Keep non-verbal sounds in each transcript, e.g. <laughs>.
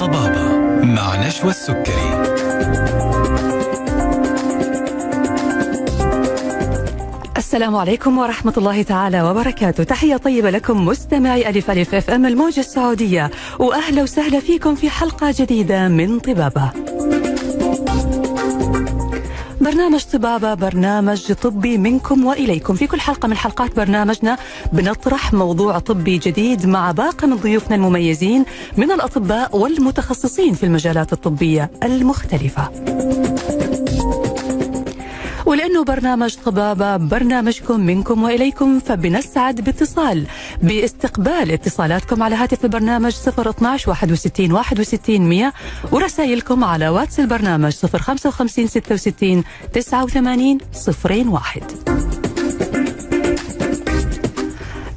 طبابة مع نشوى السكري. السلام عليكم ورحمة الله تعالى وبركاته. تحية طيبة لكم مستمعي ألف ألف أف أم الموجة السعودية. وأهلا وسهلا فيكم في حلقة جديدة من طبابة. برنامج طبابة برنامج طبي منكم وإليكم. في كل حلقة من حلقات برنامجنا بنطرح موضوع طبي جديد مع باقي من ضيوفنا المميزين من الأطباء والمتخصصين في المجالات الطبية المختلفة. ولأنه برنامج طبابة برنامجكم منكم وإليكم فبنسعد باتصال باستقبال اتصالاتكم على هاتف البرنامج 012 61 61 100 ورسائلكم على واتس البرنامج 055 66 89 01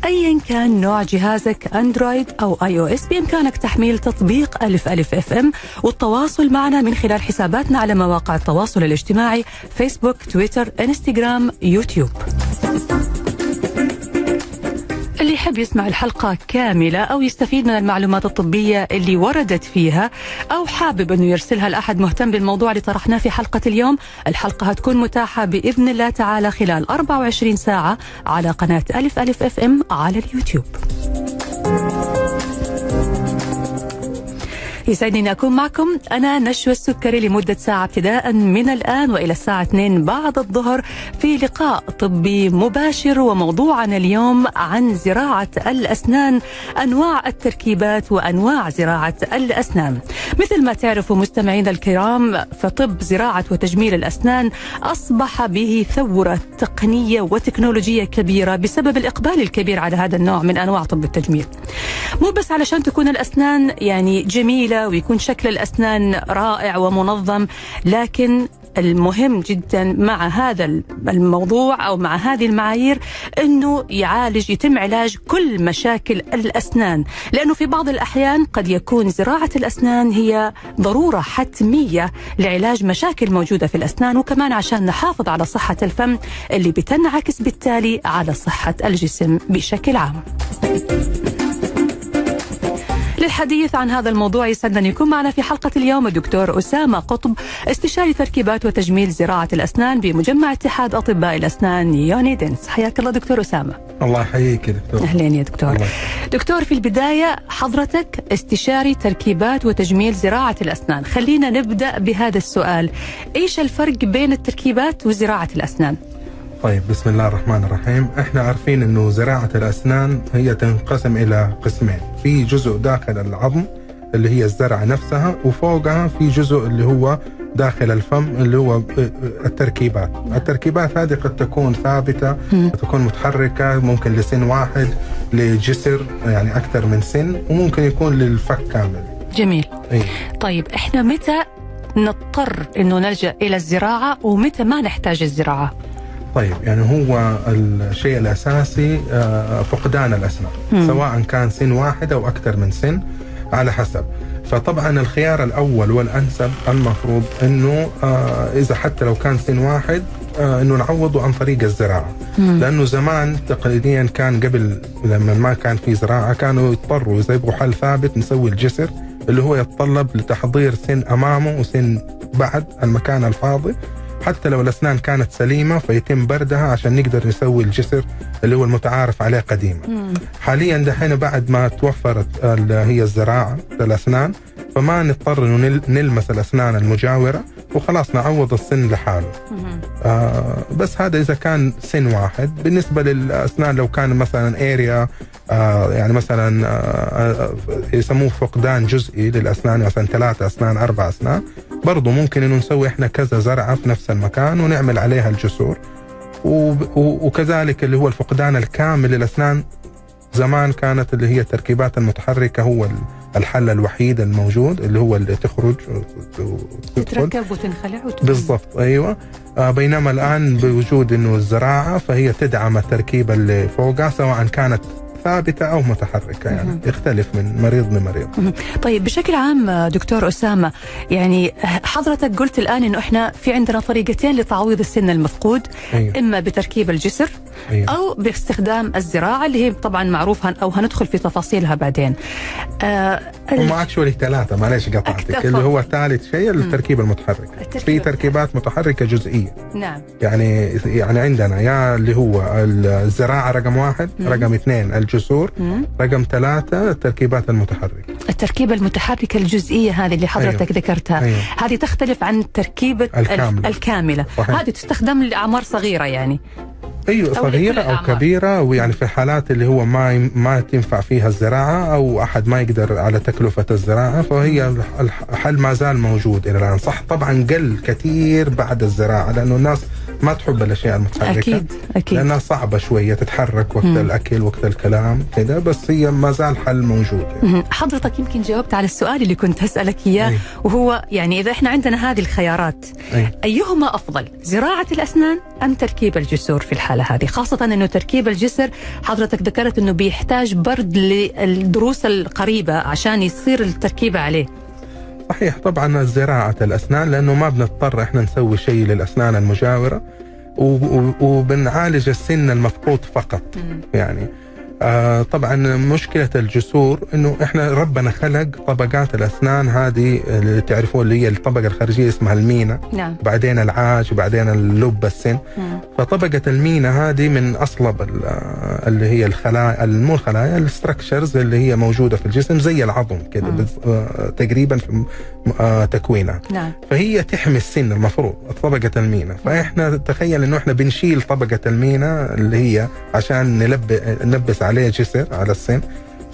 ايا كان نوع جهازك أندرويد أو iOS بإمكانك تحميل تطبيق ألف ألف إف إم والتواصل معنا من خلال حساباتنا على مواقع التواصل الاجتماعي فيسبوك تويتر إنستغرام يوتيوب. اللي يحب يسمع الحلقة كاملة أو يستفيد من المعلومات الطبية اللي وردت فيها أو حابب أنه يرسلها لأحد مهتم بالموضوع اللي طرحناه في حلقة اليوم الحلقة هتكون متاحة بإذن الله تعالى خلال 24 ساعة على قناة ألف ألف أف إم على اليوتيوب. يسعدني أن أكون معكم. أنا نشوى السكري لمدة ساعة ابتداء من الآن وإلى الساعة 2 بعد الظهر في لقاء طبي مباشر وموضوعنا اليوم عن زراعة الأسنان أنواع التركيبات وأنواع زراعة الأسنان. مثل ما تعرفوا مستمعينا الكرام فطب زراعة وتجميل الأسنان أصبح به ثورة تقنية وتكنولوجية كبيرة بسبب الإقبال الكبير على هذا النوع من أنواع طب التجميل. مو بس علشان تكون الأسنان يعني جميلة ويكون شكل الأسنان رائع ومنظم لكن المهم جدا مع هذا الموضوع أو مع هذه المعايير إنه يعالج يتم علاج كل مشاكل الأسنان، لأنه في بعض الأحيان قد يكون زراعة الأسنان هي ضرورة حتمية لعلاج مشاكل موجودة في الأسنان وكمان عشان نحافظ على صحة الفم اللي بتنعكس بالتالي على صحة الجسم بشكل عام. للحديث عن هذا الموضوع يسعدنا أن يكون معنا في حلقة اليوم الدكتور أسامة قطب استشاري تركيبات وتجميل زراعة الأسنان بمجمع اتحاد أطباء الأسنان يوني دنس حياك الله دكتور أسامة. الله يحييك يا دكتور. أهلين يا دكتور. الله. دكتور في البداية حضرتك استشاري تركيبات وتجميل زراعة الأسنان. خلينا نبدأ بهذا السؤال. إيش الفرق بين التركيبات وزراعة الأسنان؟ طيب بسم الله الرحمن الرحيم. إحنا عارفين إنه زراعة الأسنان هي تنقسم إلى قسمين. في جزء داخل العظم اللي هي الزرعة نفسها وفوقها في جزء اللي هو داخل الفم اللي هو التركيبات. التركيبات هذه قد تكون ثابتة قد تكون متحركة ممكن لسن واحد لجسر يعني أكثر من سن وممكن يكون للفك كامل. جميل. أي. طيب إحنا متى نضطر إنه نلجأ إلى الزراعة ومتى ما نحتاج الزراعة؟ طيب يعني هو الشيء الأساسي آه، فقدان الأسنان. سواء كان سن واحد أو أكثر من سن على حسب فطبعا الخيار الأول والأنسب المفروض إنه آه، إذا حتى لو كان سن واحد آه، إنه نعوضه عن طريق الزراعة مم. لأنه زمان تقليديا كان قبل لما ما كان في زراعة كانوا يضطروا إذا يبغوا حل ثابت نسوي الجسر اللي هو يتطلب لتحضير سن أمامه وسن بعد المكان الفاضي حتى لو الأسنان كانت سليمة فيتم بردها عشان نقدر نسوي الجسر اللي هو المتعارف عليه قديما. مم. حاليا دحين بعد ما توفرت هي الزراعة الأسنان فما نضطر إنه نل- نلمس الأسنان المجاورة وخلاص نعوض السن لحاله. آه بس هذا إذا كان سن واحد بالنسبة للأسنان لو كان مثلا اريا آه يعني مثلا آه آه يسموه فقدان جزئي للأسنان مثلا ثلاثة أسنان أربع أسنان برضو ممكن إنه نسوي إحنا كذا زرعة في نفس المكان ونعمل عليها الجسور وكذلك اللي هو الفقدان الكامل للأسنان زمان كانت اللي هي التركيبات المتحركة هو ال- الحل الوحيد الموجود اللي هو اللي تخرج. تتركب وتنخلع. بالضبط أيوه آه بينما الآن بوجود إنه الزراعة فهي تدعم التركيبة اللي فوقها سواء كانت ثابتة أو متحركة يعني يختلف من مريض لمريض. طيب بشكل عام دكتور أسامة يعني حضرتك قلت الآن أنه إحنا في عندنا طريقتين لتعويض السن المفقود أيوه. إما بتركيب الجسر أيوه. أو باستخدام الزراعة اللي هي طبعا معروفة أو هندخل في تفاصيلها بعدين. آه هم اكشولي ثلاثة معلش قطعتك. اللي هو ثالث شيء التركيبه المتحركة. التركيبة في تركيبات متحركة جزئية. نعم. يعني يعني عندنا يا اللي هو الزراعة رقم واحد رقم اثنين الجسور مم. رقم ثلاثة التركيبات المتحركه التركيبة المتحركة الجزئية هذه اللي حضرتك أيوه. ذكرتها أيوه. هذه تختلف عن تركيبة ال- الكاملة. الكاملة صحيح. هذه تستخدم لأعمار صغيرة يعني أيوه أو صغيرة أو الأعمار. كبيرة ويعني في الحالات اللي هو ما ما تنفع فيها الزراعة أو أحد ما يقدر على تكلفة الزراعة فهي الح- الحل ما زال موجود إلى الآن صح طبعا قل كثير بعد الزراعة لأنه الناس ما تحب الأشياء المتحركة أكيد أكيد لأنها صعبة شوية تتحرك وقت مم. الأكل وقت الكلام كذا بس هي ما زال حل موجود يعني. حضرتك يمكن جاوبت على السؤال اللي كنت هسألك إياه أي. وهو يعني إذا إحنا عندنا هذه الخيارات أي. أيهما أفضل زراعة الأسنان أم تركيب الجسور في الحالة هذه خاصة أنه تركيب الجسر حضرتك ذكرت أنه بيحتاج برد للدروس القريبة عشان يصير التركيبة عليه صحيح طبعا زراعة الأسنان لأنه ما بنضطر إحنا نسوي شيء للأسنان المجاورة وبنعالج السن المفقود فقط يعني. آه طبعا مشكلة الجسور إنه إحنا ربنا خلق طبقات الأسنان هذه اللي تعرفون اللي هي الطبقة الخارجية اسمها المينا. نعم. بعدين العاج وبعدين اللب السن. مم. فطبقة المينا هذه من أصلب ال- اللي هي الخلايا مو الخلايا ال structures اللي هي موجودة في الجسم زي العظم كده آه، تقريبا في آه، تكوينها. نعم. فهي تحمي السن المفروض طبقة المينا. فإحنا تخيل إنه إحنا بنشيل طبقة المينا اللي هي عشان نلب نلبس عليه جسر على السن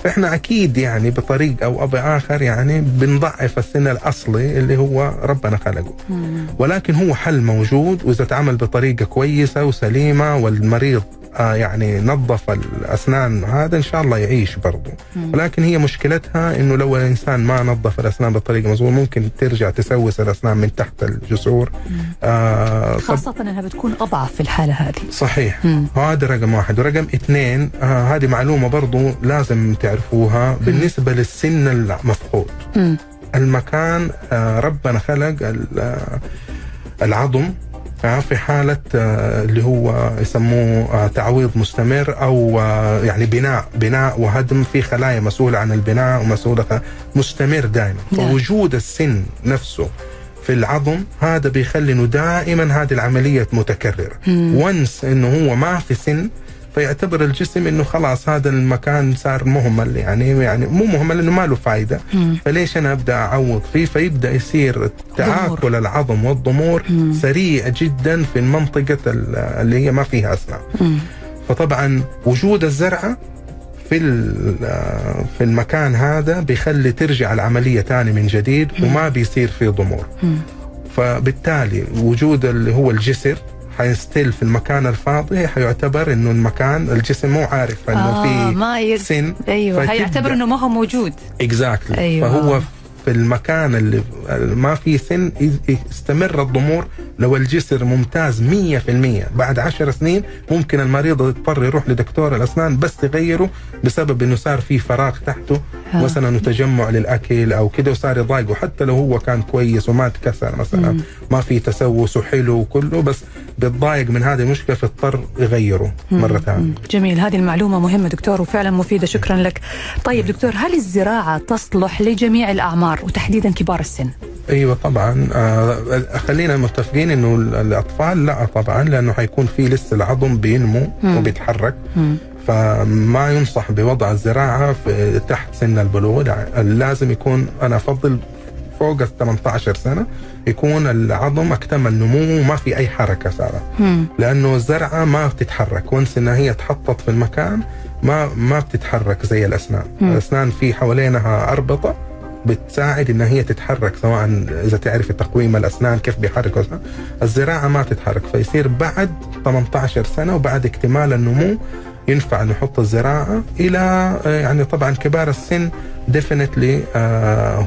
فإحنا أكيد يعني بطريق أو بآخر يعني بنضعف السن الأصلي اللي هو ربنا خلقه. مم. ولكن هو حل موجود وإذا تعمل بطريقة كويسة وسليمة والمريض آه يعني نظف الأسنان هذا إن شاء الله يعيش برضه. ولكن هي مشكلتها إنه لو الإنسان ما نظف الأسنان بطريقة مظبوطة ممكن ترجع تسوس الأسنان من تحت الجسور. آه طب- خاصة أنها بتكون أضعف في الحالة هذه. صحيح. هذا رقم واحد. ورقم اثنين آه هذه معلومة برضو لازم تعرفوها بالنسبة للسن المفقود. المكان آه، ربنا خلق آه، العظم آه، في حالة اللي هو يسموه تعويض مستمر أو يعني بناء بناء وهدم في خلايا مسؤولة عن البناء ومسؤولة مستمر دائما نعم. فوجود السن نفسه في العظم هذا بيخلي إنه دائما هذه العملية متكررة. وانس إنه هو ما في سن فيعتبر الجسم إنه خلاص هذا المكان صار مهمل يعني يعني مو مهمل لأنه ما له فائده مم. فليش أنا أبدأ أعوض فيه فيبدأ يصير تاكل العظم والضمور مم. سريع جدا في المنطقة ال- اللي هي ما فيها اسنان. فطبعا وجود الزرعة في في المكان هذا بيخلي ترجع العملية تاني من جديد وما بيصير في ضمور. فبالتالي وجود اللي هو الجسر حيظل في المكان الفاضي حيعتبر إنه المكان الجسم مو عارف إنه آه في ما ي... سن أيوه هيعتبر إنه ما هو موجود. exactly أيوة. فهو في المكان اللي ما في سن يستمر الضمور لو الجسر ممتاز 100% بعد عشر سنين ممكن المريض يضطر يروح لدكتور الأسنان بس يغيره بسبب إنه صار في فراغ تحته. مثلا تجمع للأكل أو كده وصار يضايقه. حتى لو هو كان كويس وما تكسر مثلا مم. ما في تسوس وحلو وكله بس بيتضايق من هذه المشكلة فاضطر يغيره مرة ثانية. جميل. هذه المعلومة مهمة دكتور وفعلا مفيدة. شكرا لك. طيب دكتور هل الزراعة تصلح لجميع الأعمار وتحديدا كبار السن أيوه طبعا آه خلينا متفقين إنه ال- الأطفال لا طبعا لأنه حيكون في لسه العظم بينمو مم. وبيتحرك مم. فما ينصح بوضع الزراعة في تحت سن البلوغ لا، لازم يكون أنا أفضل فوق ال 18 سنة يكون العظم اكتمل نمو وما في أي حركة صارت. لأنه الزرعة ما بتتحرك وأنس إنها هي تحطت في المكان ما ما بتتحرك زي الأسنان مم. الأسنان في حوالينها أربطة بتساعد انها هي تتحرك سواء إذا تعرفي تقويم الأسنان كيف بيحركوا. الزراعة ما تتحرك فيصير بعد 18 سنة وبعد اكتمال النمو ينفع نحط الزراعة إلى آه، يعني طبعا كبار السن ديفنتلي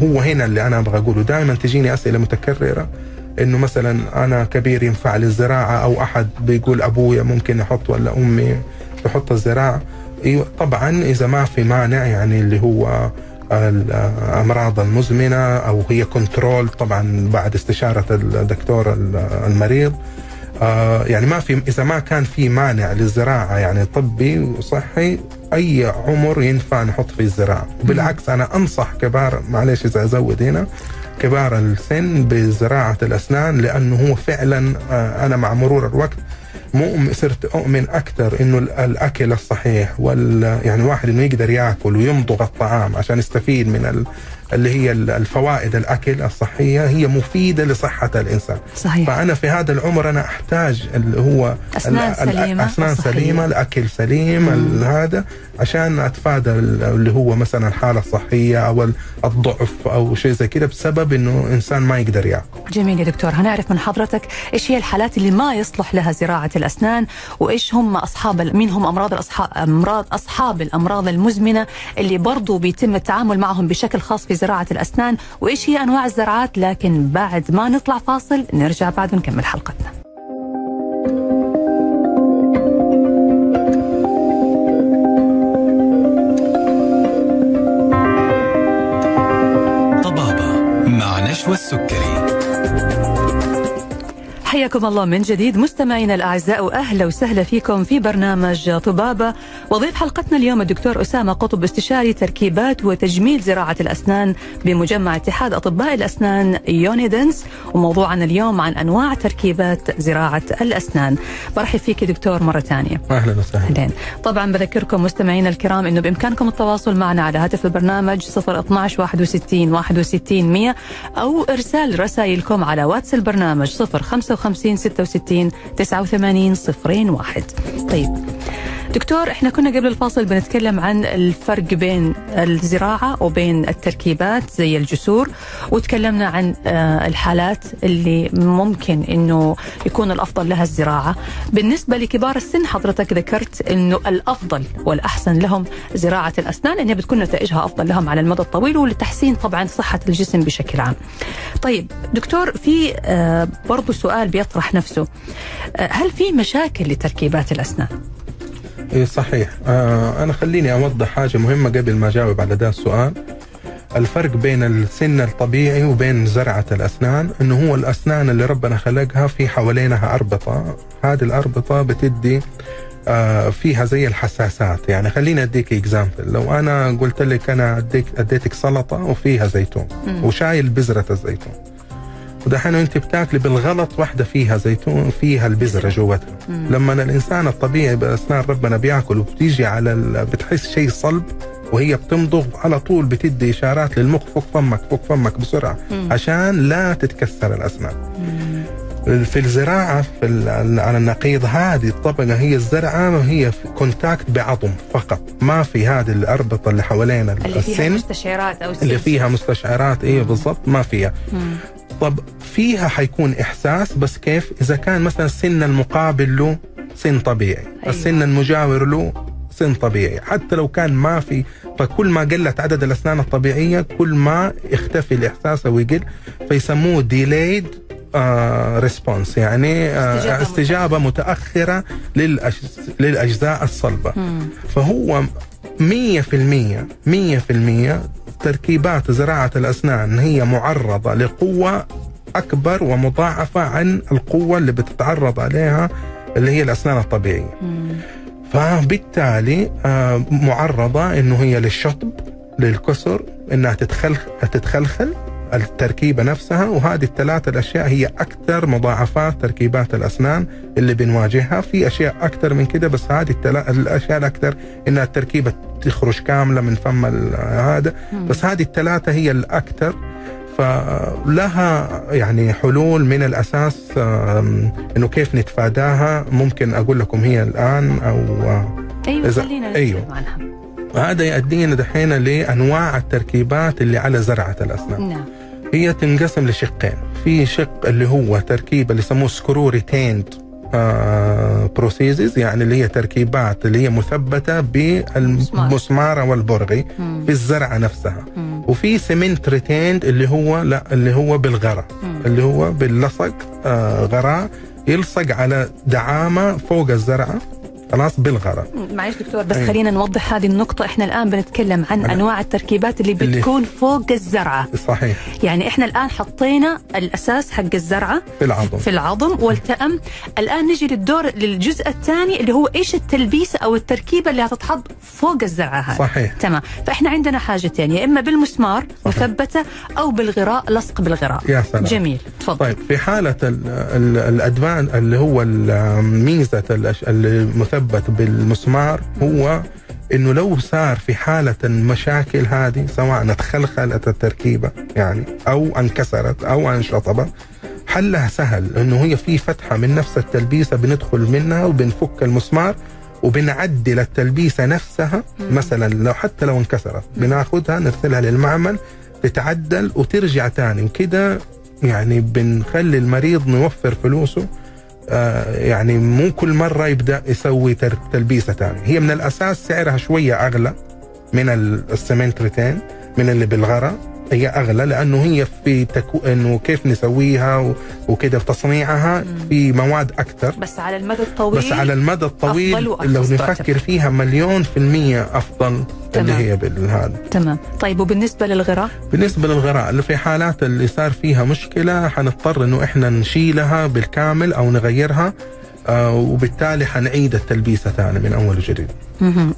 هو هنا اللي أنا أبغى أقوله دائما تجيني أسئلة متكررة إنه مثلا أنا كبير ينفع لي الزراعه أو أحد بيقول أبويا ممكن يحط ولا أمي تحط الزراعة إيوه طبعا إذا ما في مانع يعني اللي هو الأمراض المزمنة أو هي كنترول طبعا بعد استشارة الدكتور المريض. آه يعني ما في إذا ما كان في مانع للزراعة يعني طبي وصحي أي عمر ينفع نحط فيه الزراعة. وبالعكس أنا أنصح كبار معلش إذا أزود هنا كبار السن بزراعة الأسنان لأنه هو فعلا آه أنا مع مرور الوقت مؤمن صرت أؤمن أكثر إنه الأكل الصحيح وال يعني الواحد إنه يقدر يأكل ويمضغ الطعام عشان يستفيد من. اللي هي الفوائد الأكل الصحية هي مفيدة لصحة الإنسان. صحيح. فأنا في هذا العمر أنا أحتاج اللي هو أسنان سليمة أسنان. سليمة الأكل سليم هذا عشان أتفادى اللي هو مثلا الحالة الصحية أو الضعف أو شيء زي كده بسبب إنه إنسان ما يقدر يأكل. جميل يا دكتور. هنعرف من حضرتك إيش هي الحالات اللي ما يصلح لها زراعة الأسنان وإيش هم أصحاب مين هم أمراض الاصحاب امراض أصحاب الأمراض المزمنة اللي برضو بيتم التعامل معهم بشكل خاص في زراعة الأسنان وإيش هي أنواع الزراعات لكن بعد ما نطلع فاصل نرجع بعد ونكمل حلقتنا. طبابة مع نشوى السكري. حياكم الله من جديد. مستمعينا الأعزاء واهلا وسهلا فيكم في برنامج طبابة. وضيف حلقتنا اليوم الدكتور أسامة قطب استشاري تركيبات وتجميل زراعة الأسنان بمجمع اتحاد أطباء الأسنان Unidents وموضوعنا اليوم عن أنواع تركيبات زراعة الأسنان. برحب فيك دكتور مرة ثانية. أهلا وسهلا. طبعا بذكركم مستمعينا الكرام إنه بإمكانكم التواصل معنا على هاتف البرنامج 012 61 61 100 أو إرسال رسائلكم على واتس البرنامج 055 66 89 01 طيب. دكتور إحنا كنا قبل الفاصل بنتكلم عن الفرق بين الزراعة وبين التركيبات زي الجسور وتكلمنا عن آه، الحالات اللي ممكن إنه يكون الأفضل لها الزراعة بالنسبة لكبار السن حضرتك ذكرت إنه الأفضل والأحسن لهم زراعة الأسنان انها بتكون نتائجها أفضل لهم على المدى الطويل ولتحسين طبعا صحة الجسم بشكل عام. طيب دكتور في آه، برضو سؤال بيطرح نفسه آه، هل في مشاكل لتركيبات الأسنان؟ إيه صحيح. آه أنا خليني أوضح حاجة مهمة قبل ما أجاوب على ده السؤال. الفرق بين السن الطبيعي وبين زرعة الأسنان إنه هو الأسنان اللي ربنا خلقها في حوالينها أربطة. هذه الأربطة بتدي آه فيها زي الحساسات. يعني خليني أديك اكزامبل لو أنا قلت لك أنا أديك أديتك سلطة وفيها زيتون. وشايل بذرة الزيتون. ودحين انت بتاكلي بالغلط واحدة فيها زيتون فيها البذرة جوتها مم. لما الإنسان الطبيعي بأسنان ربنا بياكل وبتيجي على ال... بتحس شيء صلب وهي بتمضغ على طول بتدي إشارات للمخ فوق فمك فوق فمك بسرعة مم. عشان لا تتكسر الأسنان مم. في الزراعة في على النقيض هذه الطبقة هي الزرعة هي في كونتاكت بعظم فقط ما في هذه الأربطة اللي حوالين اللي فيها مستشعرات أو اللي فيها مستشعرات إيه بالضبط ما فيها مم. طب فيها حيكون إحساس بس كيف إذا كان مثلا السن المقابل له سن طبيعي أيوة. السن المجاور له سن طبيعي حتى لو كان ما في فكل ما قلت عدد الأسنان الطبيعية كل ما يختفي الإحساس أو يقل فيسموه delayed response يعني آه استجابة استجابة متأخرة للأج... للأجزاء الصلبة مم. فهو مية في المية مية في المية تركيبات زراعة الأسنان هي معرضة لقوة أكبر ومضاعفة عن القوة اللي بتتعرض عليها اللي هي الأسنان الطبيعية مم. فبالتالي آه، معرضة إنه هي للشطب للكسر إنها تتخلخ تتخلخل التركيبة نفسها وهذه الثلاث الأشياء هي أكثر مضاعفات تركيبات الأسنان اللي بنواجهها. في أشياء أكثر من كده بس هذه التلا... الأشياء الأكثر إنها التركيبة تخرج كاملة من فم هذا. بس هذه الثلاثة هي الأكثر. فلها يعني حلول من الأساس آم، إنه كيف نتفاداها. ممكن أقول لكم هي الآن أو آه، أيوه إذا- خلينا. نتكلم عنها. هذا يؤدينا دحين لأنواع التركيبات اللي على زرعة الأسنان. نعم. هي تنقسم لشقين في شق اللي هو تركيبة اللي يسموه screw retained prosthesis يعني اللي هي تركيبات اللي هي مثبتة بالمسمار والبرغي مم. في الزرعة نفسها مم. وفي cement retained اللي هو لا اللي هو بالغراء. اللي هو باللصق آه غراء يلصق على دعامة فوق الزرعة خلاص بالغراء معلش دكتور بس أي. خلينا نوضح هذه النقطة. إحنا الآن بنتكلم عن أنا- أنواع التركيبات اللي اللي- بتكون فوق الزرعة. صحيح. يعني إحنا الآن حطينا الأساس حق الزرعة في العظم. في العظم والتأم. الآن نجي للدور للجزء الثاني اللي هو إيش التلبيسة أو التركيبة اللي هتتحط فوق الزرعة هذه. صحيح. تمام. فإحنا عندنا حاجتين يا إما بالمسمار مثبتة أو بالغراء لصق بالغراء. يا سلام. جميل. تفضل. طيب في حالة ال- ال- الأدفان اللي هو ميزة الأش- المثبت بالمسمار هو إنه لو صار في حالة المشاكل هذه سواء تخلخلت التركيبة يعني أو انكسرت أو انشطبت حلها سهل. إنه هي في فتحة من نفس التلبيسة بندخل منها وبنفك المسمار وبنعدل التلبيسة نفسها. مثلا لو حتى لو انكسرت بناخذها نرسلها للمعمل تتعدل وترجع تاني. وكده يعني بنخلي المريض نوفر فلوسه يعني مو كل مرة يبدأ يسوي تلبيسة تاني هي من الأساس سعرها شوية أغلى من ال- السمنت ريتين من اللي بالغرة هي أغلى لأنه هي في تكو... إنه كيف نسويها و... وكده في تصنيعها في مواد أكثر. بس على المدى الطويل بس على المدى الطويل لو. نفكر فيها مليون في المية اللي تمام. هي بالهذا تمام. طيب وبالنسبة للغراء؟ بالنسبة للغراء اللي في حالات اللي صار فيها مشكلة حنضطر إنه إحنا نشيلها بالكامل أو نغيرها. وبالتالي حنعيد التلبيسة ثاني من أول وجديد.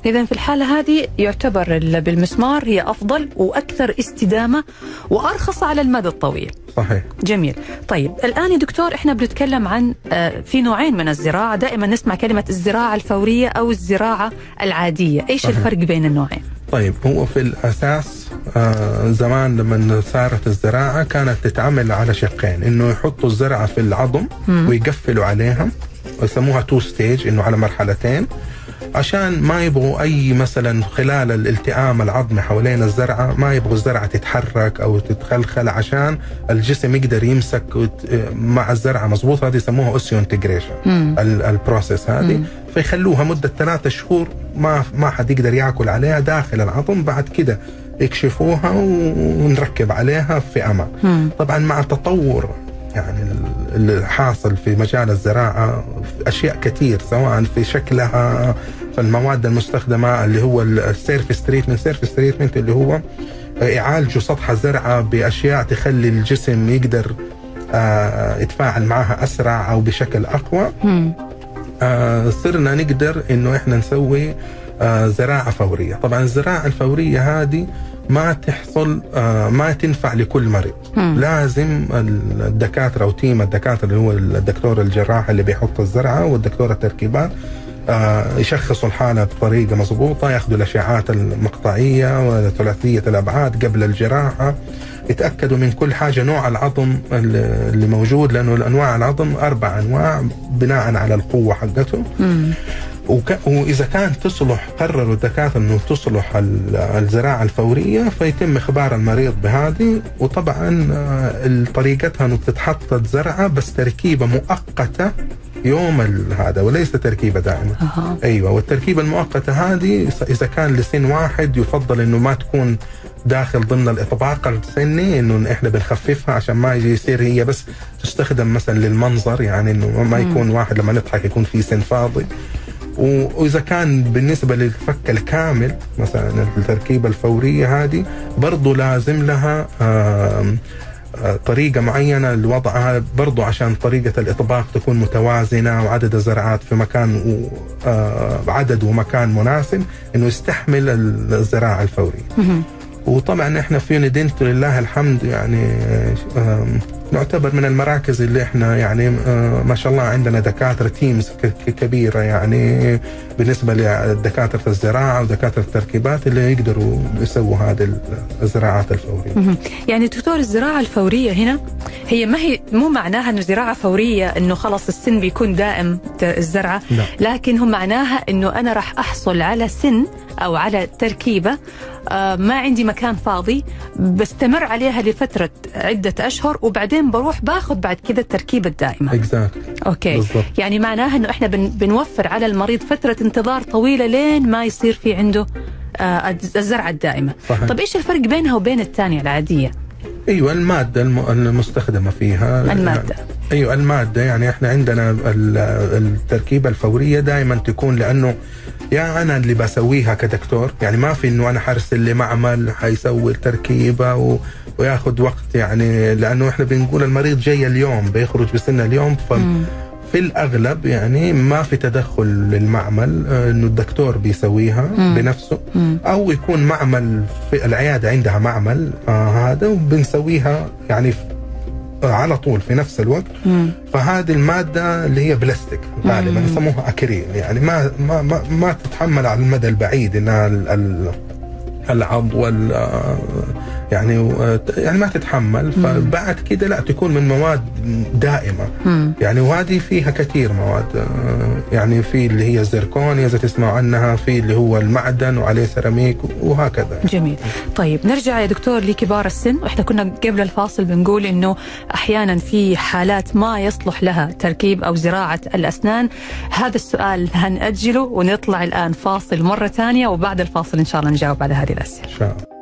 إذا في الحالة هذه يعتبر ال- بالمسمار هي أفضل وأكثر استدامة وأرخص على المدى الطويل. صحيح. جميل. طيب الآن يا دكتور إحنا بنتكلم عن آه، في نوعين من الزراعة. دائما نسمع كلمة الزراعة الفورية أو الزراعة العادية. إيش صحيح. الفرق بين النوعين؟ طيب هو في الأساس آه زمان لما صارت الزراعة كانت تتعمل على شقين. إنه يحطوا الزرعة في العظم. ويقفلوا عليها. ويسموها two stage إنه على مرحلتين. عشان ما يبغوا أي مثلا خلال الالتئام العظمي حوالين الزرعة ما يبغوا الزرعة تتحرك أو تتخلخل عشان الجسم يقدر يمسك مع الزرعة. مظبوط؟ هذه يسموها osseointegration. ال process هذه. فيخلوها مدة ثلاثة شهور ما ما حد يقدر ياكل عليها داخل العظم. بعد كده يكشفوها ونركب عليها في أمان. طبعا مع التطور يعني اللي حاصل في مجال الزراعة في أشياء كثير سواء في شكلها في المواد المستخدمة اللي هو ال surface treatment surface treatment اللي هو يعالجوا سطح الزرعة بأشياء تخلي الجسم يقدر آه، يتفاعل معها أسرع أو بشكل أقوى. آه، صرنا نقدر إنه إحنا نسوي آه، زراعة فورية، طبعا الزراعة الفورية هذه ما تحصل آه، ما تنفع لكل مريض، مم. لازم الدكاترة وتيم الدكاترة اللي هو الدكتور الجراح اللي بيحط الزرعة والدكتور التركيبات آه، يشخصوا الحالة بطريقة مضبوطه، ياخذوا الأشعاعات المقطعية وثلاثية الأبعاد قبل الجراحة، يتأكدوا من كل حاجة نوع العظم اللي موجود لأنه الأنواع العظم أربع أنواع بناء على القوة حقته. وإذا كان تصلح قرروا الدكاترة إنه تصلح ال- الزراعة الفورية فيتم إخبار المريض بهذه. وطبعا آه، طريقتها إنه بتتحط الزرعه بس تركيبة مؤقتة يوم هذا وليس تركيبة دائمه أها. أيوه والتركيبة المؤقتة هذه اذا كان لسن واحد يفضل إنه ما تكون داخل ضمن الإطباق السني إنه إحنا بنخففها عشان ما يجي يصير هي بس تستخدم مثلا للمنظر يعني إنه ما يكون واحد لما نضحك يكون في سن فاضي. وإذا كان بالنسبة للفك الكامل مثلا التركيبة الفورية هذه برضو لازم لها آه، طريقة معينة لوضعها برضو عشان طريقة الإطباق تكون متوازنة وعدد الزرعات في مكان و- آه، عدد ومكان مناسب إنه يستحمل الزراعة الفورية مم. وطبعا إحنا في ندنت لله الحمد يعني نعتبر من المراكز اللي إحنا يعني آه، ما شاء الله عندنا دكاترة تيمز كبيرة يعني بالنسبة لدكاترة الزراعة ودكاترة التركيبات اللي يقدروا يسووا هذه الزراعات الفورية. يعني دكتور الزراعة الفورية هنا هي ما هي مو معناها إنه زراعة فورية إنه خلص السن بيكون دائم لا. لكن هو معناها إنه أنا راح أحصل على سن أو على تركيبة آه ما عندي مكان فاضي بستمر عليها لفترة عدة أشهر وبعدين بروح باخذ بعد كذا التركيبة الدائمة اكزاكت أوكي بالضبط. يعني معناها إنه إحنا بن بنوفر على المريض فترة انتظار طويلة لين ما يصير في عنده آه الزرعة الدائمة صحيح. طب إيش الفرق بينها وبين الثانية العادية أيوه المادة الم- المستخدمة فيها المادة. أيوه المادة يعني إحنا عندنا ال- التركيبة الفورية دائما تكون لأنه يا أنا اللي بسويها كدكتور يعني ما في إنه أنا حرسل لمعمل حيسوي التركيبه و... وياخذ وقت يعني لأنه إحنا بنقول المريض جاي اليوم بيخرج بسنة اليوم ف... في الأغلب يعني ما في تدخل للمعمل إنه الدكتور بيسويها مم. بنفسه مم. أو يكون معمل في العيادة عندها معمل آه هذا وبنسويها يعني على طول في نفس الوقت مم. فهذه المادة اللي هي بلاستيك غالبا. يسموها أكريل يعني ما ما ما, ما تتحمل على المدى البعيد إنها ال- ال- العض وال يعني يعني ما تتحمل فبعد كده لا تكون من مواد دائمة. مم. يعني وهذه فيها كثير مواد آه، يعني في اللي هي الزركونيا إذا تسمعوا عنها في اللي هو المعدن وعليه سيراميك وهكذا. جميل. طيب نرجع يا دكتور لكبار السن. وإحنا كنا قبل الفاصل بنقول إنه أحيانا في حالات ما يصلح لها تركيب أو زراعة الأسنان. هذا السؤال هنأجله ونطلع الآن فاصل مرة ثانية وبعد الفاصل إن شاء الله نجاوب على هذه الأسئلة. إن شاء الله.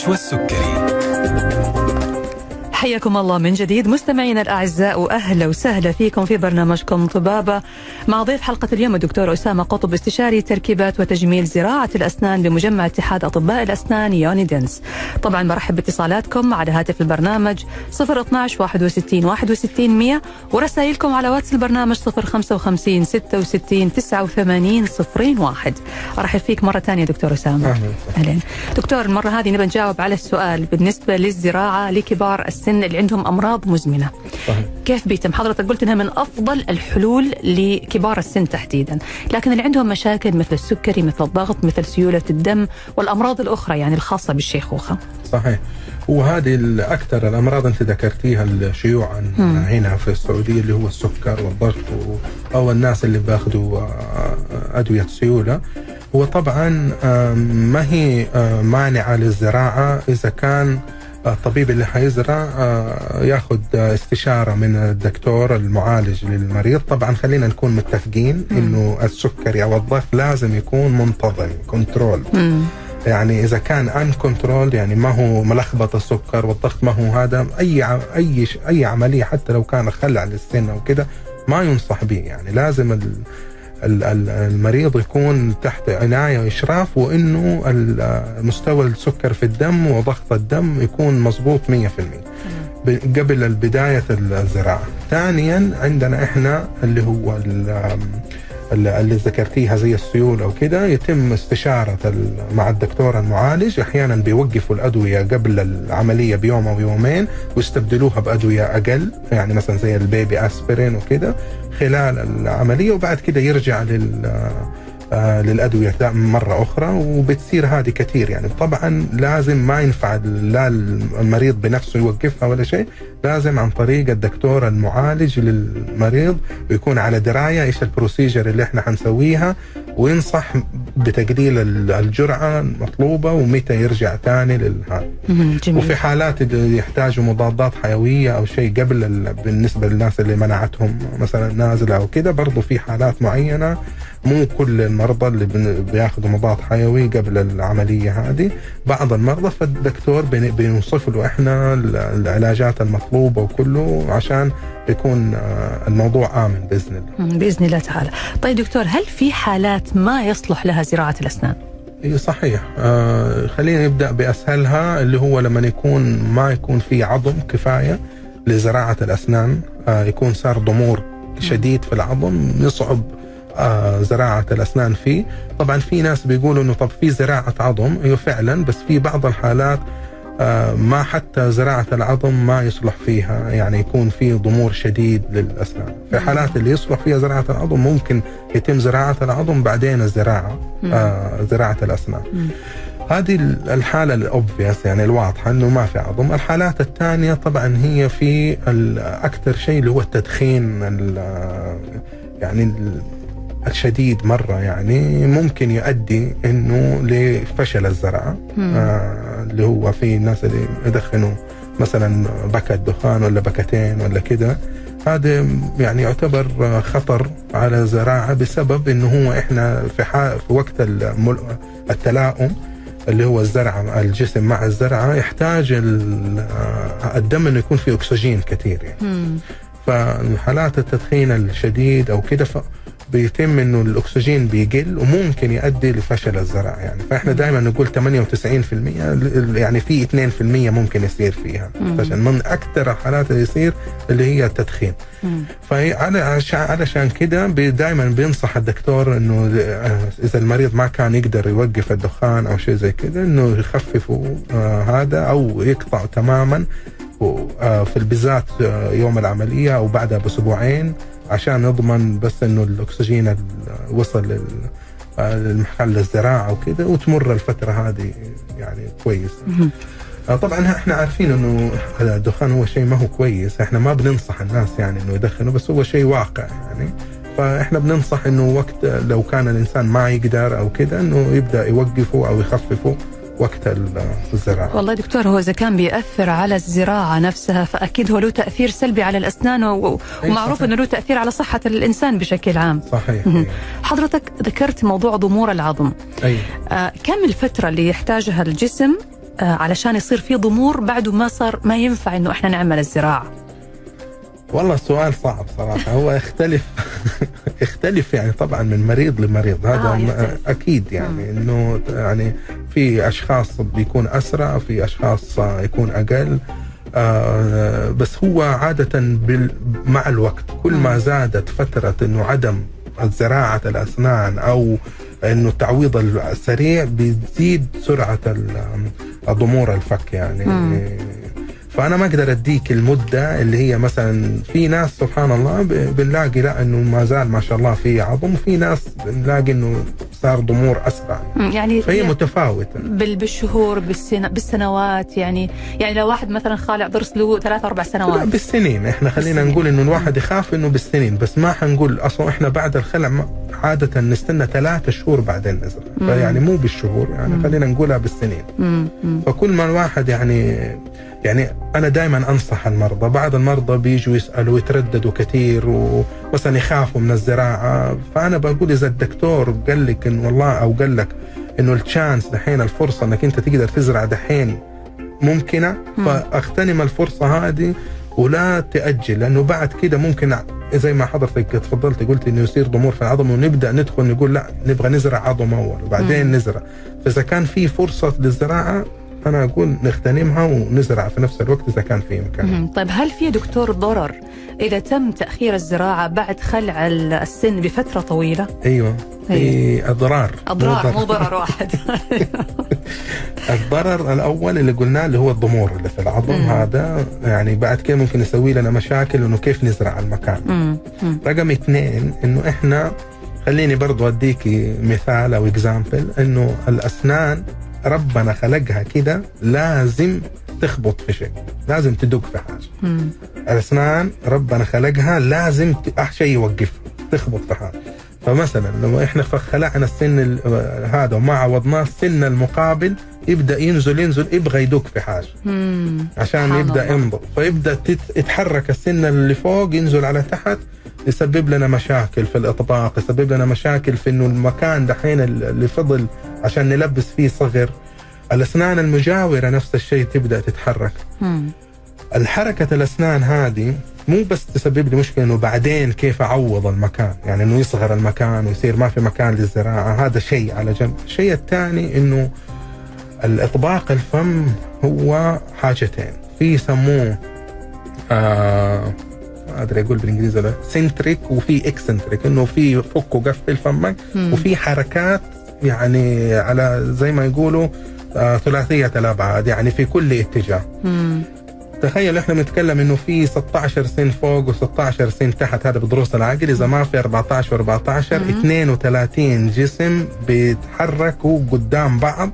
مع نشوى السكري حياكم الله من جديد. مستمعينا الأعزاء وأهلا وسهلا فيكم في برنامجكم طبابة مع ضيف حلقة اليوم الدكتور أسامة قطب استشاري تركيبات وتجميل زراعة الأسنان بمجمع اتحاد أطباء الأسنان يوني دنت. طبعا برحب باتصالاتكم على هاتف البرنامج 012 61 61 100 ورسائلكم على واتس البرنامج 055 66 89 01 أرحب فيك مرة ثانية دكتور أسامة. أهلا دكتور المرة هذه نبي نجاوب على السؤال بالنسبة للزراعة لكبار السن. اللي عندهم أمراض مزمنة. صحيح. كيف بيتم؟ حضرتك قلت إنها من أفضل الحلول لكبار السن تحديدا. لكن اللي عندهم مشاكل مثل السكري مثل الضغط مثل سيولة الدم والأمراض الأخرى يعني الخاصة بالشيخوخة. صحيح. وهذه الأكثر الأمراض أنت ذكرتيها شيوعا. هنا في السعودية اللي هو السكر والضغط أو الناس اللي بياخذوا آه، أدوية سيولة. هو طبعا ما هي آه، مانعه للزراعة إذا كان الطبيب اللي حيزرع آه، ياخذ استشارة من الدكتور المعالج للمريض. طبعا خلينا نكون متفقين إنه السكري أو الضغط لازم يكون منتظم controlled. يعني إذا كان uncontrolled يعني ما هو ملخبط السكر والضغط ما هو هذا أي أي أي عملية حتى لو كان خلع للسن أو كده ما ينصح به. يعني لازم المريض يكون تحت عناية وإشراف وإنه ال- مستوى السكر في الدم وضغط الدم يكون مضبوط 100% ب- قبل بدايه الزراعة. ثانيا عندنا إحنا اللي هو اللي ذكرتيها زي السيول أو كده يتم استشارة مع الدكتور المعالج. أحيانا بيوقفوا الأدوية قبل العملية بيوم أو يومين ويستبدلوها بأدوية أقل يعني مثلا زي ال baby aspirin وكده خلال العملية وبعد كده يرجع لل للأدوية دا- مرة أخرى وبتصير هذه كثير يعني طبعا لازم ما ينفع لا المريض بنفسه يوقفها ولا شيء لازم عن طريق الدكتور المعالج للمريض ويكون على دراية إيش ال procedure اللي إحنا حنسويها وينصح بتقليل ال- الجرعة المطلوبه ومتى يرجع ثاني للهذا. وفي حالات يحتاجوا مضادات حيوية أو شيء قبل ال- بالنسبة للناس اللي مناعتهم مثلا نازلة أو كده برضو في حالات معينة مو كل المرضى اللي بياخذوا مضاد حيوي قبل العملية هذه. بعض المرضى فالدكتور بن- بنوصف له إحنا ال- العلاجات المطلوبة وكله عشان يكون آه، الموضوع آمن بإذن الله. بإذن الله تعالى. طيب دكتور هل في حالات ما يصلح لها زراعة الأسنان؟ إي صحيح. آه خلينا نبدأ بأسهلها اللي هو لما يكون ما يكون في عظم كفاية لزراعة الأسنان آه يكون صار ضمور شديد في العظم يصعب زراعة الأسنان فيه. طبعا في ناس بيقولوا إنه طب في زراعة عظم. أيوه فعلا بس في بعض الحالات آه ما حتى زراعة العظم ما يصلح فيها. يعني يكون في ضمور شديد للأسنان. في حالات اللي يصلح فيها زراعة العظم ممكن يتم زراعة العظم بعدين الزراعة آه زراعة الأسنان. مم. هذه الحالة الأوبفيس يعني الواضحة أنه ما في عظم. الحالات الثانية طبعا هي في أكثر شيء اللي هو التدخين ال- يعني الشديد مرة يعني ممكن يؤدي أنه لفشل الزراعة. آه اللي هو في ناس اللي يدخنوا مثلا بكة دخان ولا بكتين ولا كده هذا يعني يعتبر خطر على الزراعة بسبب إنه هو إحنا في في وقت التلاؤم اللي هو الزرعه الجسم مع الزرعه يحتاج ال- الدم إنه يكون فيه أكسجين كثير يعني. فحالات التدخين الشديد أو كده بيتم إنه الأكسجين بيقل وممكن يؤدي لفشل الزرع يعني فإحنا دائما نقول 98% ل- يعني في 2% ممكن يصير فيها. فشل من أكثر الحالات اللي يصير اللي هي التدخين. فعلى علشان كده دائما بينصح الدكتور إنه آه، إذا المريض ما كان يقدر يوقف الدخان أو شيء زي كده إنه يخففوا آه، هذا أو يقطعوا تماما آه، في بالذات آه، يوم العملية أو بعدها بأسبوعين عشان نضمن بس إنه الأكسجين ال- وصل لل للمحل الزراعة وكده وتمر الفترة هذه يعني كويس. طبعا إحنا عارفين إنه الدخان هو شيء ما هو كويس إحنا ما بننصح الناس يعني إنه يدخنوا بس هو شيء واقع يعني. فإحنا بننصح إنه وقت لو كان الإنسان ما يقدر أو كده إنه يبدأ يوقفه أو يخففه. وقت ال- الزراعة. والله دكتور هو إذا كان بيأثر على الزراعة نفسها فأكيد هو له تأثير سلبي على الأسنان أي ومعروف. إنه له تأثير على صحة الإنسان بشكل عام. صحيح. حضرتك ذكرت موضوع ضمور العظم. أي. آه كم الفترة اللي يحتاجها الجسم آه علشان يصير فيه ضمور بعده ما صار ما ينفع إنه إحنا نعمل الزراعة؟ والله السؤال صعب صراحة. هو يختلف. <laughs> يختلف يعني طبعا من مريض لمريض. هذا آه،. أكيد يعني إنه يعني في أشخاص بيكون أسرع في أشخاص يكون أقل. آه بس هو عادة بال مع الوقت كل ما زادت فترة إنه عدم زراعه الأسنان أو إنه التعويض السريع بتزيد سرعة ال- ضمور الفك يعني. مم. فأنا ما أقدر أديك المدة اللي هي مثلا في ناس سبحان الله بنلاقي لا إنه ما زال ما شاء الله في عظم وفي ناس بنلاقي إنه صار ضمور أسرع يعني فهي متفاوتة بال- بالشهور بالسن... بالسنوات يعني يعني لو واحد مثلا خالع ضرس له ثلاث أربع لا سنوات بالسنين إحنا خلينا بالسنين. نقول إنه الواحد يخاف إنه بالسنين بس ما حنقول أصلا إحنا بعد الخلع عادة نستنى ثلاثة شهور بعدين نزرع مم. فيعني مو بالشهور يعني مم. خلينا نقولها بالسنين مم، مم. فكل ما الواحد يعني يعني أنا دائما أنصح المرضى بعض المرضى بيجوا يسألوا ويترددوا كثير ومثلا يخافوا من الزراعة فأنا بقول إذا الدكتور قال لك انه والله أو قال لك إنه التشانس دحين الفرصة إنك أنت تقدر تزرع دحين ممكنة مم. فأغتنم الفرصة هذه ولا تأجل لأنه بعد كده ممكن زي ما حضرتك تفضلت قلت إنه يصير ضمور في العظم ونبدأ ندخل نقول لا نبغى نزرع عظم أول وبعدين مم. نزرع فإذا كان في فرصة للزراعة أنا أقول نغتنمها ونزرع في نفس الوقت إذا كان في امكان. طيب هل في دكتور ضرر إذا تم تأخير الزراعة بعد خلع ال- السن بفترة طويلة؟ أيوه في أضرار أضرار مو ضرر واحد <laughs> <laughs> الضرر الأول اللي قلناه اللي هو الضمور اللي في العظم مم. هذا يعني بعد كده ممكن يسوي لنا مشاكل إنه كيف نزرع المكان مم. مم. رقم اثنين إنه إحنا خليني برضو اديكي مثال أو example إنه الأسنان ربنا خلقها كده لازم تخبط في شيء لازم تدق في حاجة مم. الأسنان ربنا خلقها لازم شيء يوقفها تخبط في حاجة فمثلا لو إحنا خلعنا السن ال- هذا وما عوضناه السن المقابل يبدأ ينزل ينزل يبغى يدق في حاجة مم. عشان يبدأ الله. ينضغ فيبدأ يتحرك السن اللي فوق ينزل على تحت يسبب لنا مشاكل في الإطباق يسبب لنا مشاكل في إنه المكان دحين اللي فضل عشان نلبس فيه صغر. الأسنان المجاورة نفس الشيء تبدأ تتحرك. مم. الحركة الأسنان هذه مو بس تسبب لي مشكلة إنه بعدين كيف أعوض المكان يعني إنه يصغر المكان ويصير ما في مكان للزراعة هذا شيء على جنب. الشيء الثاني إنه الإطباق الفم هو حاجتين في يسموه آه أقدر أقول بالإنجليزي ولا centric وفي eccentric إنه في فك وقفل فمك. وفي حركات يعني على زي ما يقولوا آه ثلاثية الأبعاد يعني في كل اتجاه مم. تخيل إحنا بنتكلم إنه في 16 سن فوق و16 سن تحت هذا بدروس العقل إذا ما في 14 و14 مم. 32 جسم بيتحركوا قدام بعض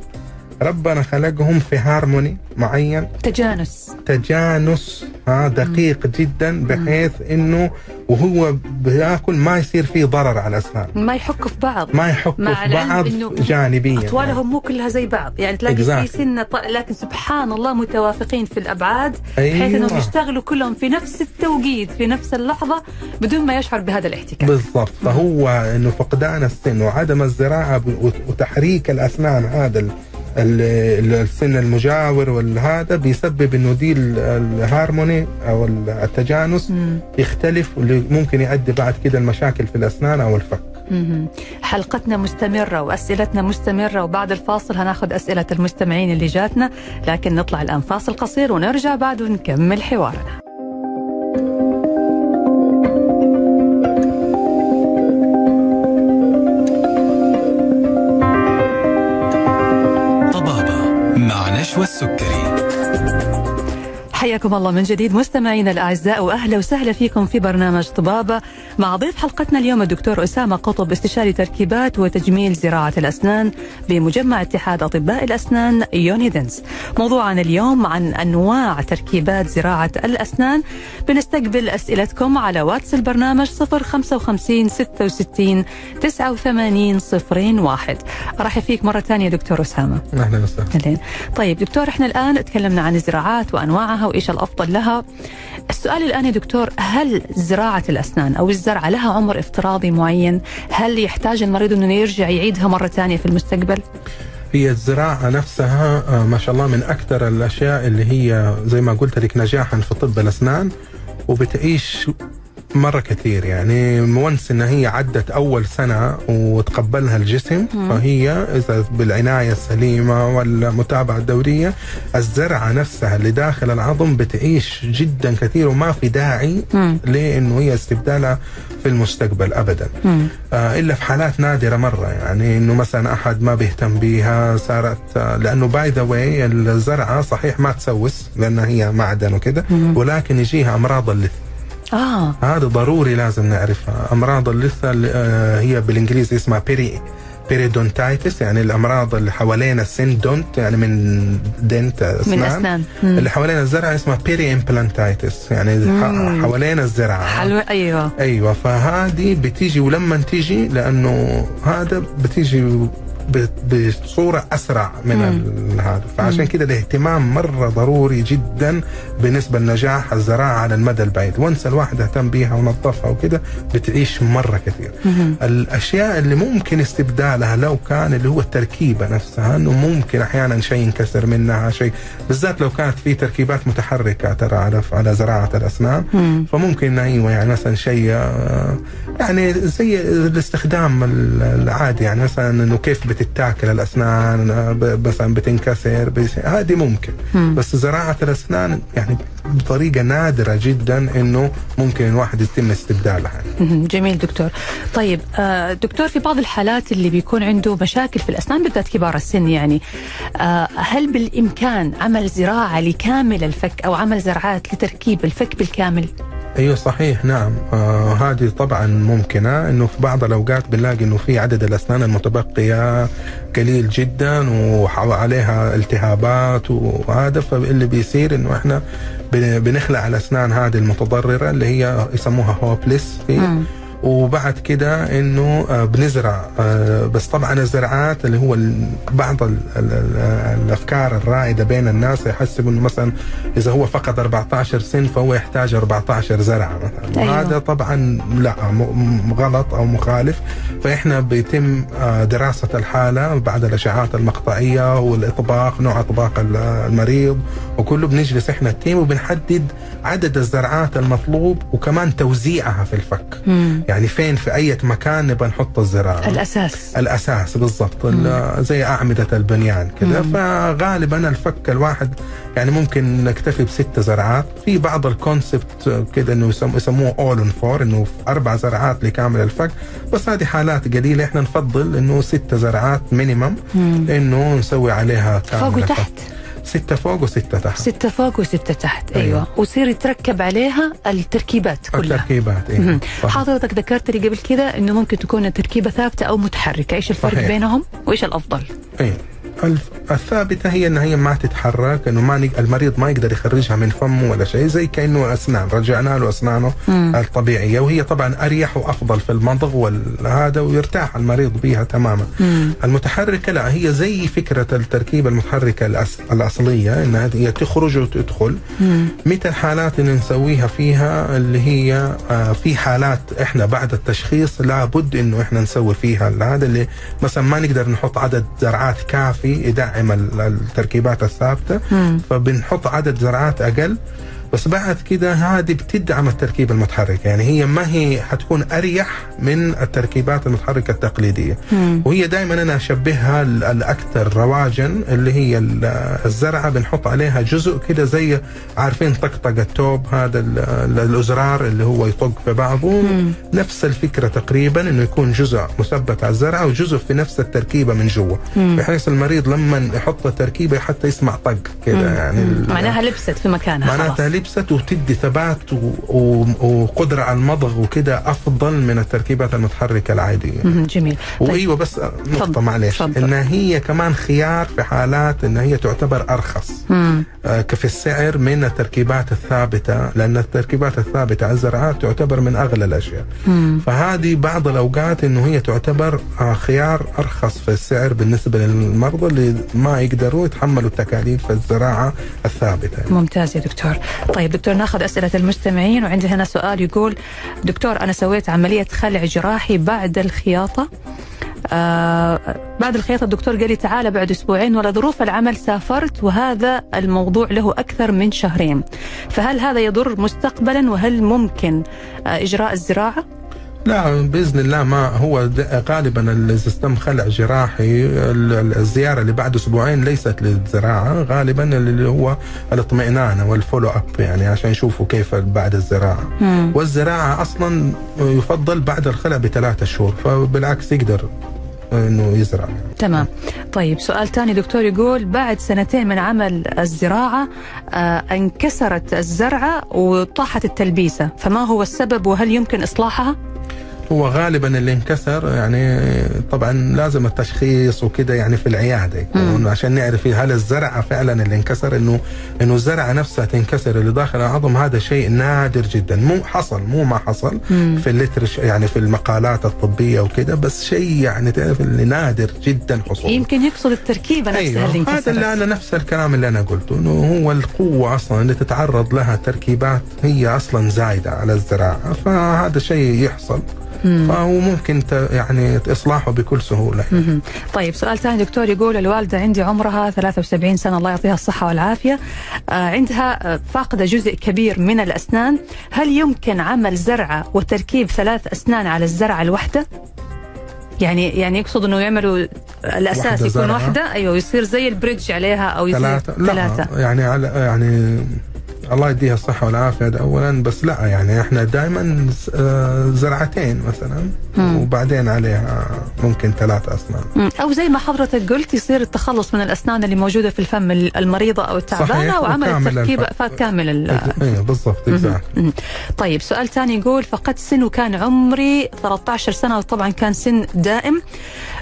ربنا خلقهم في هارموني معين تجانس تجانس ها دقيق جدا بحيث إنه وهو بيأكل ما يصير فيه ضرر على الاسنان ما يحكوا في بعض. ما يحكوا في بعض جانبيا. أطوالهم مو كلها زي بعض. يعني تلاقي في Exactly. سنه ط... لكن سبحان الله متوافقين في الأبعاد بحيث أيوة. انهم يشتغلوا كلهم في نفس التوقيت في نفس اللحظة بدون ما يشعر بهذا الاحتكاك. بالضبط. فهو إنه فقدان السن وعدم الزراعة وتحريك الأسنان هذا السن المجاور والهذا بيسبب إنه دي ال- الهارموني أو ال- التجانس مم. يختلف واللي ممكن يؤدي بعد كده المشاكل في الأسنان أو الفك. حلقتنا مستمرة وأسئلتنا مستمرة وبعد الفاصل هناخذ أسئلة المستمعين اللي جاتنا لكن نطلع الآن فاصل قصير ونرجع بعد ونكمل حوارنا مع نشوى السكري حياكم الله من جديد مستمعينا الأعزاء وأهلا وسهلا فيكم في برنامج طبابة مع ضيف حلقتنا اليوم الدكتور أسامة قطب استشاري تركيبات وتجميل زراعة الأسنان بمجمع اتحاد أطباء الأسنان يوني دنت. موضوعنا اليوم عن أنواع تركيبات زراعة الأسنان. بنستقبل أسئلتكم على واتس البرنامج 055 66 89 01. أرحب فيك مرة ثانية دكتور أسامة. أهلا وسهلا طيب دكتور إحنا الآن تكلمنا عن الزراعات وأنواعها وإيش الأفضل لها؟ السؤال الآن يا دكتور هل زراعة الأسنان أو الزرعه لها عمر افتراضي معين؟ هل يحتاج المريض إنه يرجع يعيدها مرة ثانية في المستقبل؟ هي الزراعة نفسها آه، ما شاء الله من أكثر الأشياء اللي هي زي ما قلت لك نجاحا في طب الأسنان وبتعيش مرة كثير يعني وانس إن هي عدت أول سنة وتقبلها الجسم فهي إذا بالعناية السليمة والمتابعة الدورية الزرعة نفسها اللي داخل العظم بتعيش جدا كثير وما في داعي مم. لأنه هي استبدالها في المستقبل أبدا مم. آه، إلا في حالات نادرة مرة يعني إنه مثلا أحد ما بيهتم بيها صارت آه، لأنه by the way الزرعة صحيح ما تسوس لانها هي معدن وكده ولكن يجيها أمراض اللثة آه. هذا ضروري لازم نعرفها. أمراض اللثة اللي آه، هي بالإنجليزي اسمها peri periodontitis يعني الأمراض اللي حوالين السن dont يعني من dent أسنان. من أسنان. مم. اللي حوالين الزرعة اسمها peri-implantitis يعني ح- حوالين الزرعة. حلوة أيوه. أيوه فهذه بتيجي ولما تيجي لأنه هذا بتيجي بصورة أسرع من هذا. فعشان كده الاهتمام مرة ضروري جدا بالنسبة لنجاح الزراعة على المدى البعيد. و once الواحد اهتم بيها ونظفها وكده بتعيش مرة كثير. الأشياء اللي ممكن استبدالها لو كان اللي هو التركيبة نفسها إنه ممكن أحيانا شيء ينكسر منها شيء بالذات لو كانت في تركيبات متحركة ترى على على زراعة الاسنان مم. فممكن أيوه يعني مثلا شيء آه، يعني زي الاستخدام ال- العادي يعني مثلا إنه كيف بتتاكل الأسنان مثلا بتنكسر هذه ممكن مم. بس زراعة الأسنان يعني بطريقة نادرة جدا إنه ممكن الواحد يتم استبدالها. جميل دكتور طيب آه، دكتور في بعض الحالات اللي بيكون عنده مشاكل في الأسنان بالذات كبار السن يعني آه، هل بالإمكان عمل زراعة لكامل الفك أو عمل زرعات لتركيب الفك بالكامل أيوه صحيح نعم آه هذه طبعا ممكنة إنه في بعض الأوقات بنلاقي إنه في عدد الأسنان المتبقية قليل جدا وعليها التهابات وهذا فاللي بيصير إنه إحنا بن- بنخلع الأسنان هذه المتضررة اللي هي يسموها هوبلس مم. وبعد كده إنه آه، بنزرع آه، بس طبعا الزراعات اللي هو بعض ال ال ال الأفكار الرائدة بين الناس يحسب إنه مثلا إذا هو فقد 14 سن فهو يحتاج 14 زرعة مثلا أيوة. وهذا طبعا لا غلط أو مخالف فإحنا بيتم آه، دراسة الحالة بعد الأشعات المقطعية والإطباق نوع إطباق ال- المريض وكله بنجلس إحنا ال team وبنحدد عدد الزرعات المطلوب وكمان توزيعها في الفك. مم. يعني فين في أي مكان نبغى نحط الزراعة؟ الأساس. الأساس بالضبط. ال- زي أعمدة البنيان كذا فغالبا الفك الواحد يعني ممكن نكتفي بست زرعات. في بعض ال concept كده إنه يسم- يسموه all on four إنه في أربع زرعات لكامل الفك. بس هذه حالات قليلة. إحنا نفضل إنه ست زرعات مينيمم إنه نسوي عليها كامل فوق. وتحت. ستة فوق وستة تحت ستة فوق وستة تحت أيوة, أيوة. أيوة. ويصير يتركب عليها التركيبات كلها التركيبات. صح. حضرتك ذكرت لي قبل كذا إنه ممكن تكون التركيبه ثابتة أو متحركة، إيش الفرق صحيح. بينهم؟ وإيش الأفضل؟ إيه الف... الثابتة هي ان هي ما تتحرك إنه ما نق- المريض ما يقدر يخرجها من فمه ولا شيء زي كأنه أسنان رجعنا له أسنانه الطبيعية وهي طبعا أريح وأفضل في المضغ وهذا ويرتاح المريض بها تماما. المتحركة لا هي زي فكرة التركيبة المتحركة الأس... الأصلية انها هي تخرج وتدخل. متى الحالات اللي نسويها فيها؟ اللي هي آه في حالات إحنا بعد التشخيص لابد إنه إحنا نسوي فيها هذا اللي مثلا ما نقدر نحط عدد زرعات كافي يدعم ال- التركيبات الثابتة. فبنحط عدد زرعات أقل. بس بعد كده هذه بتدعم التركيبة المتحركة. يعني هي ما هي حتكون أريح من التركيبات المتحركة التقليدية. وهي دائما أنا أشبهها ال- الأكثر رواجا اللي هي ال- الزرعة بنحط عليها جزء كده زي عارفين طقطقة التوب هذا ال- ال- الأزرار اللي هو يطق في بعضه. نفس الفكرة تقريبا أنه يكون جزء مثبت على الزرعة وجزء في نفس التركيبة من جوا. بحيث المريض لما يحط التركيبة حتى يسمع طق كده يعني معناها لبست في مكانها معناتها لبست وتدي ثبات و... و... وقدرة على المضغ وكده أفضل من التركيبات المتحركة العادية. مهم، جميل. طيب وأيوة بس نقطة تفضل، معلش. إنها هي كمان خيار في حالات إن هي تعتبر أرخص مم. آه، كفي السعر من التركيبات الثابتة لأن التركيبات الثابتة على الزرعات تعتبر من أغلى الأشياء. فهذه بعض الأوقات إنه هي تعتبر آه، خيار أرخص في السعر بالنسبة للمرضى اللي ما يقدروا يتحملوا التكاليف الزراعة الثابتة. ممتاز يا دكتور. طيب دكتور ناخذ أسئلة المستمعين وعندي هنا سؤال يقول دكتور أنا سويت عملية خلع جراحي بعد الخياطة آه بعد الخياطة الدكتور قال لي تعال بعد أسبوعين ولظروف العمل سافرت وهذا الموضوع له أكثر من شهرين فهل هذا يضر مستقبلا وهل ممكن آه إجراء الزراعة؟ لا بإذن الله ما هو غالبا اذا تم خلع جراحي ال- ال- الزيارة اللي بعد أسبوعين ليست للزراعة غالبا اللي هو الاطمئنان وال follow up يعني عشان يشوفوا كيف بعد الزراعة. والزراعة أصلا يفضل بعد الخلع بثلاثة شهور فبالعكس يقدر إنه يزرع. تمام. طيب سؤال ثاني دكتور يقول بعد سنتين من عمل الزراعة آه انكسرت الزرعة وطاحت التلبيسة فما هو السبب وهل يمكن إصلاحها؟ هو غالبا اللي انكسر يعني طبعا لازم التشخيص وكده يعني في العيادة يكون عشان نعرف هل الزرعه فعلا اللي انكسر إنه إنه الزرعة نفسها تنكسر اللي داخل العظم هذا شيء نادر جدا. مو حصل مو ما حصل في الليتر يعني في المقالات الطبية وكده بس شيء يعني تعرف اللي نادر جدا حصوله يمكن يقصد التركيبة نفسها اللي أيوه هذا انكسرت اللي أنا نفس الكلام اللي أنا قلته إنه هو القوة أصلا اللي تتعرض لها تركيبات هي أصلا زايدة على الزراعة فهذا شيء يحصل. فهو ممكن يعني إصلاحه بكل سهولة. مهم. طيب سؤال ثاني دكتور يقول الوالدة عندي عمرها 73 سنة الله يعطيها الصحة والعافية. آه عندها آه، فاقدة جزء كبير من الأسنان. هل يمكن عمل زرعة وتركيب ثلاث أسنان على الزرعة الواحدة؟ يعني يعني يقصد إنه يعملوا الأساس واحدة يكون. واحدة؟ أيوه يصير زي البريدج عليها أو يصير ثلاثة. لا ثلاثة. يعني على يعني الله يديها الصحة والعافية ده أولا بس لا يعني إحنا دائما زرعتين مثلا وبعدين عليها ممكن ثلاث أسنان مم. أو زي ما حضرتك قلت يصير التخلص من الأسنان اللي موجودة في الفم المريضة أو التعبانة وعمل التركيبة الفم. فكامل ال- أيوه بالضبط exactly. مم. طيب سؤال ثاني يقول فقدت سن وكان عمري 13 سنة وطبعا كان سن دائم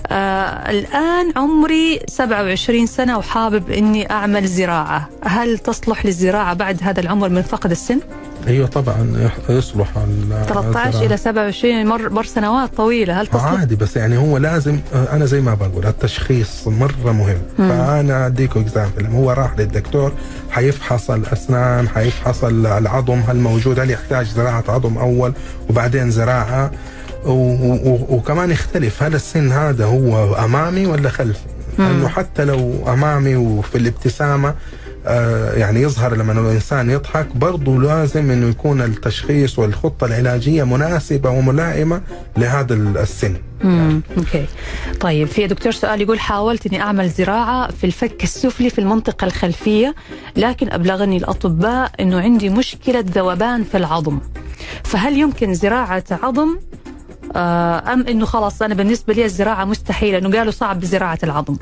آه الآن عمري 27 سنة وحابب إني أعمل زراعة هل تصلح للزراعة بعد هذا العمر من فقد السن؟ أيوه طبعا يصلح ال- 13 الزراعة. إلى 27 مر, مر سنوات طويلة هل تصلح؟ عادي بس يعني هو لازم أنا زي ما بقول التشخيص مرة مهم فأنا اديكم اكزامبل هو راح للدكتور حيفحص الأسنان حيفحص العظم هل موجود هل يحتاج زراعة عظم أول وبعدين زراعة وكمان يختلف هل السن هذا هو أمامي ولا خلفي لأنه حتى لو أمامي وفي الابتسامة يعني يظهر لما الإنسان يضحك برضه لازم إنه يكون التشخيص والخطة العلاجية مناسبة وملائمة لهذا السن. مم. أوكي. طيب في دكتور سؤال يقول حاولت اني أعمل زراعة في الفك السفلي في المنطقة الخلفية لكن أبلغني الأطباء إنه عندي مشكلة ذوبان في العظم. فهل يمكن زراعة عظم؟ آه، أم إنه خلاص أنا بالنسبة لي الزراعة مستحيلة؟ إنه قالوا صعب زراعة العظم.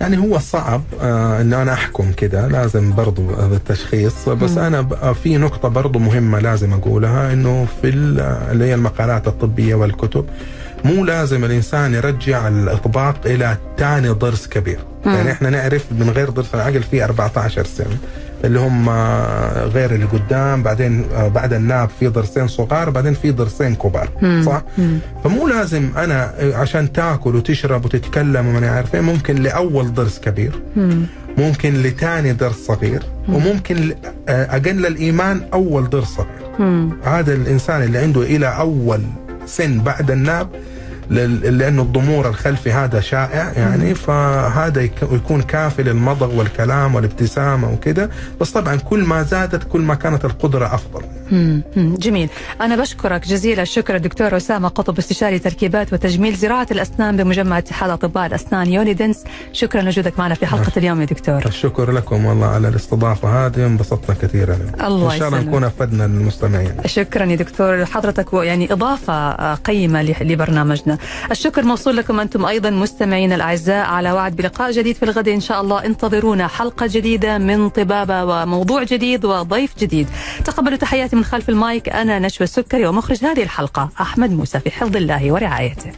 يعني هو صعب آه انه أنا أحكم كده. لازم برضو هذا التشخيص. بس أنا ب- في نقطة برضو مهمة لازم أقولها إنه في ال- اللي هي المقالات الطبية والكتب مو لازم الإنسان يرجع الإطباق إلى ثاني ضرس كبير. يعني إحنا نعرف من غير ضرس العقل في 14 سن اللي هم غير اللي قدام بعدين آه، بعد الناب في ضرسين صغار بعدين في ضرسين كبار مم. صح مم. فمو لازم أنا آه، عشان تاكل وتشرب وتتكلم وما عارف إيه، ممكن لأول ضرس كبير مم. ممكن لثاني ضرس صغير وممكن ل- آه، أقل الإيمان أول ضرس صغير مم. هذا الإنسان اللي عنده إلى أول سن بعد الناب لأنه الضمور الخلفي هذا شائع يعني فهذا يك- يكون كافي للمضغ والكلام والابتسامة وكذا بس طبعا كل ما زادت كل ما كانت القدرة أفضل. مم. مم. جميل. أنا بشكرك جزيل الشكر الدكتور أسامة قطب استشاري تركيبات وتجميل زراعة الأسنان بمجمع اتحاد أطباء الأسنان يوني دنس. شكرا لوجودك معنا في حلقة اليوم يا دكتور. الشكر لكم والله على الاستضافة هذه انبسطنا كثيرا. الله إن شاء الله. نكون أفدنا المستمعين. شكرا يا دكتور. حضرتك يعني إضافة قيمة ل- الشكر. موصول لكم أنتم أيضا مستمعينا الأعزاء. على وعد بلقاء جديد في الغد إن شاء الله. انتظرونا حلقة جديدة من طبابة وموضوع جديد وضيف جديد. تقبلوا تحياتي من خلف المايك. أنا نشوى السكري ومخرج هذه الحلقة أحمد موسى في حفظ الله ورعايته.